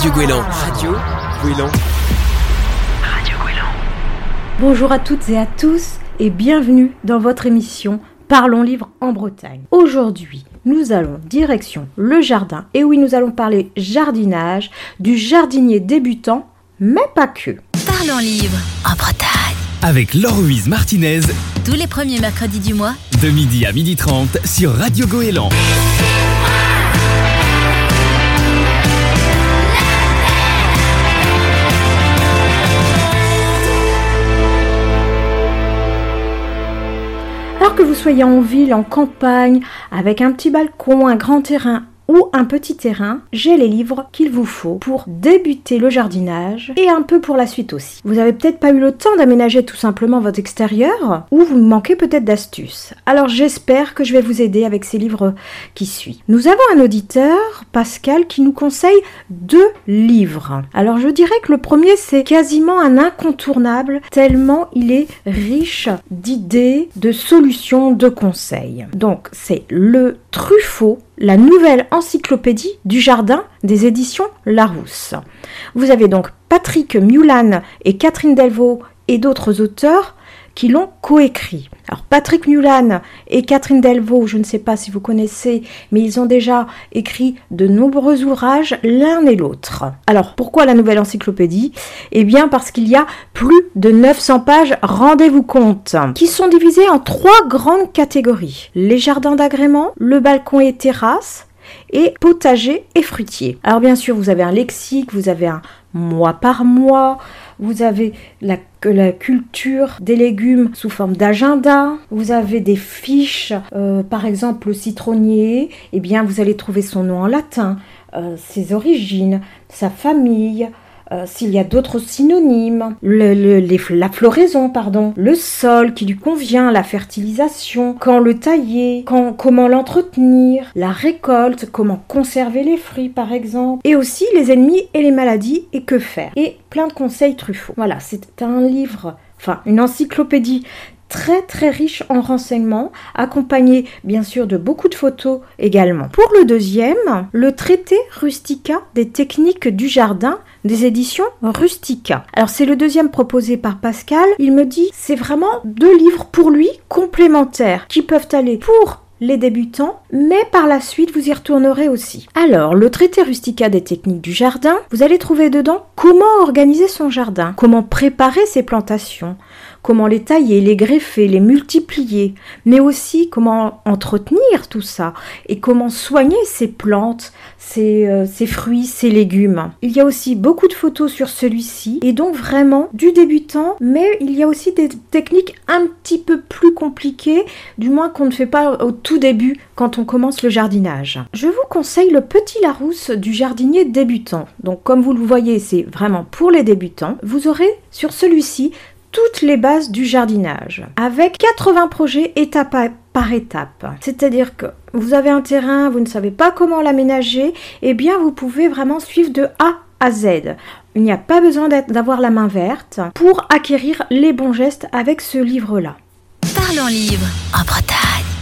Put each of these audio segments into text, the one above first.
Radio Gouélan. Radio Gouélan. Radio Gouélan. Bonjour à toutes et à tous et bienvenue dans votre émission Parlons livre en Bretagne. Aujourd'hui, nous allons direction le jardin et oui, nous allons parler jardinage du jardinier débutant, mais pas que. Parlons livre en Bretagne. Avec Laure-Louise Martinez, Tous les premiers mercredis du mois, de midi à midi 30 sur Radio Goéland. Soyez en ville, en campagne, avec un petit balcon, un grand terrain ou un petit terrain, j'ai les livres qu'il vous faut pour débuter le jardinage et un peu pour la suite aussi. Vous avez peut-être pas eu le temps d'aménager tout simplement votre extérieur ou vous manquez peut-être d'astuces. Alors j'espère que je vais vous aider avec ces livres qui suivent. Nous avons un auditeur, Pascal, qui nous conseille deux livres. Alors je dirais que le premier c'est quasiment un incontournable tellement il est riche d'idées, de solutions, de conseils. Donc c'est le Truffaut la nouvelle encyclopédie du jardin des éditions Larousse. Vous avez donc Patrick Mulan et Catherine Delvaux et d'autres auteurs qui l'ont coécrit. Alors Patrick Mulan et Catherine Delvaux, je ne sais pas si vous connaissez, mais ils ont déjà écrit de nombreux ouvrages l'un et l'autre. Alors pourquoi la nouvelle encyclopédie? Eh bien parce qu'il y a plus de 900 pages, rendez-vous compte, qui sont divisées en trois grandes catégories. Les jardins d'agrément, le balcon et terrasse, et potager et fruitier. Alors bien sûr, vous avez un lexique, vous avez un mois par mois, vous avez la, culture des légumes sous forme d'agenda, vous avez des fiches, euh, par exemple le citronnier, eh bien vous allez trouver son nom en latin, euh, ses origines, sa famille, euh, s'il y a d'autres synonymes, la floraison, pardon, le sol qui lui convient, la fertilisation, quand le tailler, comment l'entretenir, la récolte, comment conserver les fruits par exemple, et aussi les ennemis et les maladies et que faire. Et plein de conseils Truffaut. Voilà, c'est un livre, enfin une encyclopédie très très riche en renseignements, accompagné bien sûr de beaucoup de photos également. Pour le deuxième, le traité Rustica des techniques du jardin des éditions Rustica. Alors c'est le deuxième proposé par Pascal. Il me dit c'est vraiment deux livres pour lui complémentaires qui peuvent aller pour les débutants, mais par la suite vous y retournerez aussi. Alors, le traité rustica des techniques du jardin, vous allez trouver dedans comment organiser son jardin, comment préparer ses plantations, comment les tailler, les greffer, les multiplier, mais aussi comment entretenir tout ça et comment soigner ses plantes, euh, ses fruits, ses légumes. Il y a aussi beaucoup de photos sur celui-ci et donc vraiment du débutant, mais il y a aussi des techniques un petit peu plus compliquées, du moins qu'on ne fait pas au tout début quand on commence le jardinage. Je vous conseille le petit Larousse du jardinier débutant. Donc comme vous le voyez, c'est vraiment pour les débutants. Vous aurez sur celui-ci toutes les bases du jardinage, avec 80 projets étape par étape. C'est-à-dire que vous avez un terrain, vous ne savez pas comment l'aménager, eh bien vous pouvez vraiment suivre de A à Z. Il n'y a pas besoin d'avoir la main verte pour acquérir les bons gestes avec ce livre-là. Parlons livre en Bretagne.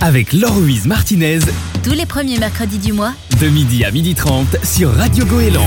Avec Laure-Louise Martinez, Tous les premiers mercredis du mois, de midi à midi 30 sur Radio Goéland.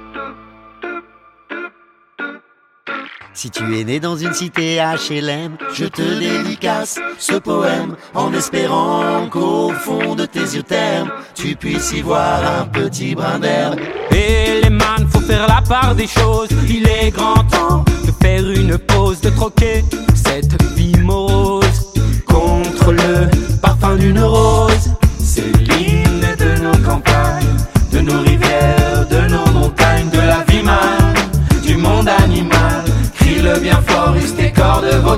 Si tu es né dans une cité HLM, je te dédicace ce poème en espérant qu'au fond de tes yeux termes, tu puisses y voir un petit brin d'herbe. Et les man, faut faire la part des choses. Il est grand temps de faire une pause, de troquer cette vie morose contre le parfum d'une rose. C'est l'hymne de nos campagnes, de nos rivières,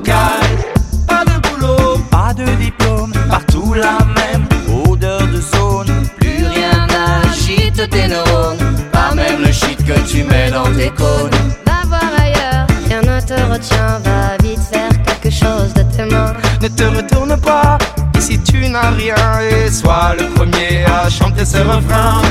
Pas de boulot, pas de diplôme, partout la même odeur de zone. Plus rien n'agite tes neurones, pas même le shit que tu mets dans tes cônes. Va voir ailleurs, rien ne te retient, va vite faire quelque chose de tes mains. Ne te retourne pas, ici tu n'as rien et sois le premier à chanter ce refrain.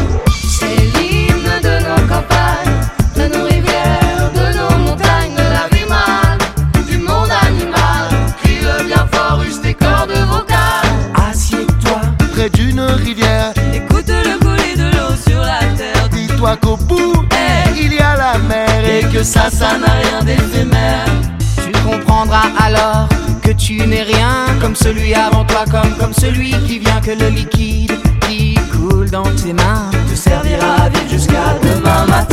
Comme comme celui qui vient que le liquide qui coule dans tes mains te servira à vivre jusqu'à demain matin.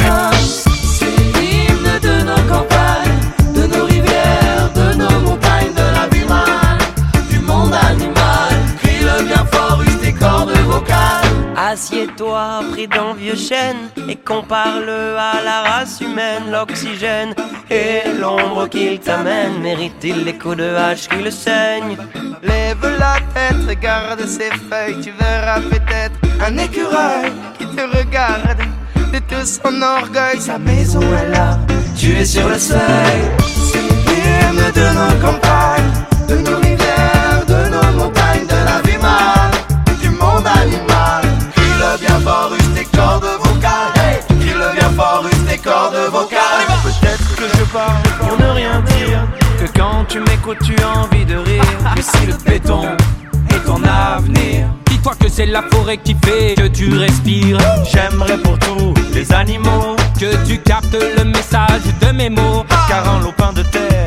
Assieds-toi près d'un vieux chêne et compare-le à la race humaine. L'oxygène et l'ombre qu'il t'amène mérite-t-il les coups de hache qui le saignent? Lève la tête, regarde ses feuilles, tu verras peut-être un écureuil qui te regarde. De tout son orgueil, sa maison est là, tu es sur le seuil. C'est l'hymne de nos campagnes, pour ne rien dire. Que quand tu m'écoutes, tu as envie de rire. Que si le béton est ton avenir, dis-toi que c'est la forêt qui fait que tu respires. J'aimerais pour tous les animaux Que tu captes le message de mes mots. Car un lopin de terre,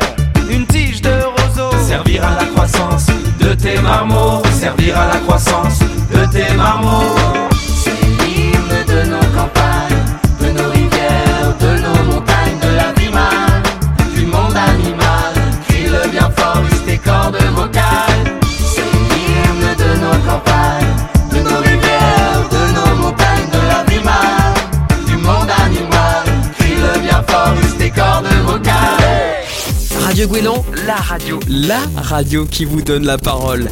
une tige de roseau Servir à la croissance de tes marmots. Servir à la croissance de tes marmots. La radio. La radio qui vous donne la parole.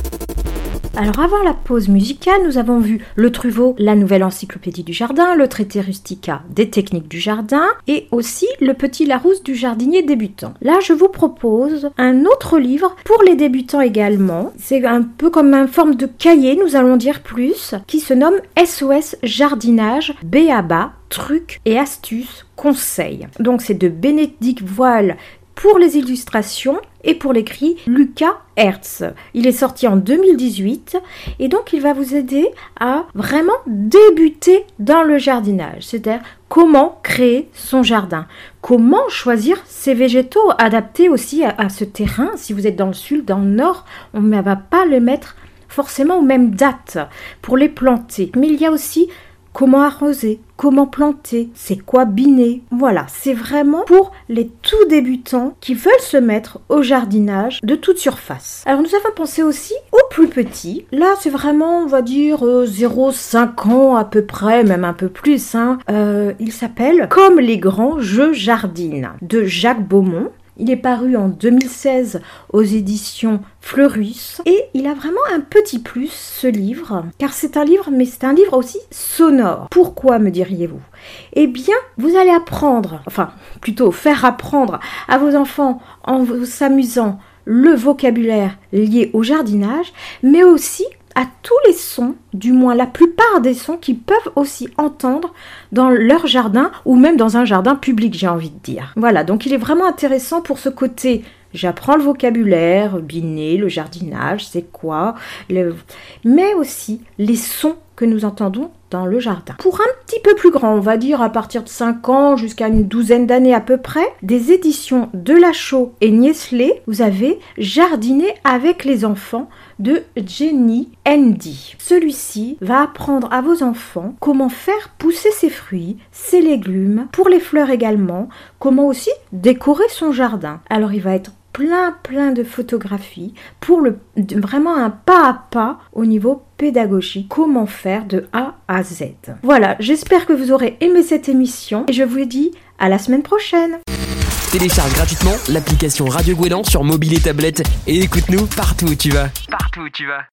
Alors avant la pause musicale, nous avons vu le Truvot, la nouvelle encyclopédie du jardin, le traité rustica des techniques du jardin et aussi le petit Larousse du jardinier débutant. Là, je vous propose un autre livre pour les débutants également. C'est un peu comme une forme de cahier, nous allons dire plus, qui se nomme SOS jardinage BABA trucs et astuces conseils. Donc c'est de Bénédicte Voile pour les illustrations et pour l'écrit Lucas Hertz. Il est sorti en 2018 et donc il va vous aider à vraiment débuter dans le jardinage, c'est-à-dire comment créer son jardin, comment choisir ses végétaux adaptés aussi à, à ce terrain. Si vous êtes dans le sud, dans le nord, on ne va pas les mettre forcément aux mêmes dates pour les planter. Mais il y a aussi comment arroser, comment planter, c'est quoi biner? Voilà, c'est vraiment pour les tout débutants qui veulent se mettre au jardinage de toute surface. Alors nous avons pensé aussi aux plus petits. Là, c'est vraiment, on va dire, euh, 0,5 ans à peu près, même un peu plus. Hein. Euh, il s'appelle Comme les grands, je jardine de Jacques Beaumont. Il est paru en 2016 aux éditions Fleurus et il a vraiment un petit plus ce livre car c'est un livre mais c'est un livre aussi sonore. Pourquoi me diriez-vous? Eh bien, vous allez apprendre, enfin plutôt faire apprendre à vos enfants en vous s'amusant le vocabulaire lié au jardinage mais aussi à tous les sons, du moins la plupart des sons qu'ils peuvent aussi entendre dans leur jardin ou même dans un jardin public, j'ai envie de dire. Voilà, donc il est vraiment intéressant pour ce côté. J'apprends le vocabulaire, biner, le jardinage, c'est quoi, mais aussi les sons que nous entendons le jardin. Pour un petit peu plus grand, on va dire à partir de 5 ans jusqu'à une douzaine d'années à peu près, des éditions de Lachaud et Niesley, vous avez Jardiner avec les enfants de Jenny Andy. Celui-ci va apprendre à vos enfants comment faire pousser ses fruits, ses légumes, pour les fleurs également, comment aussi décorer son jardin. Alors il va être plein plein de photographies pour le vraiment un pas à pas au niveau pédagogique comment faire de A à Z. Voilà, j'espère que vous aurez aimé cette émission et je vous dis à la semaine prochaine. Télécharge gratuitement l'application Radio Guélan sur mobile et tablette et écoute-nous partout où tu vas. Partout où tu vas.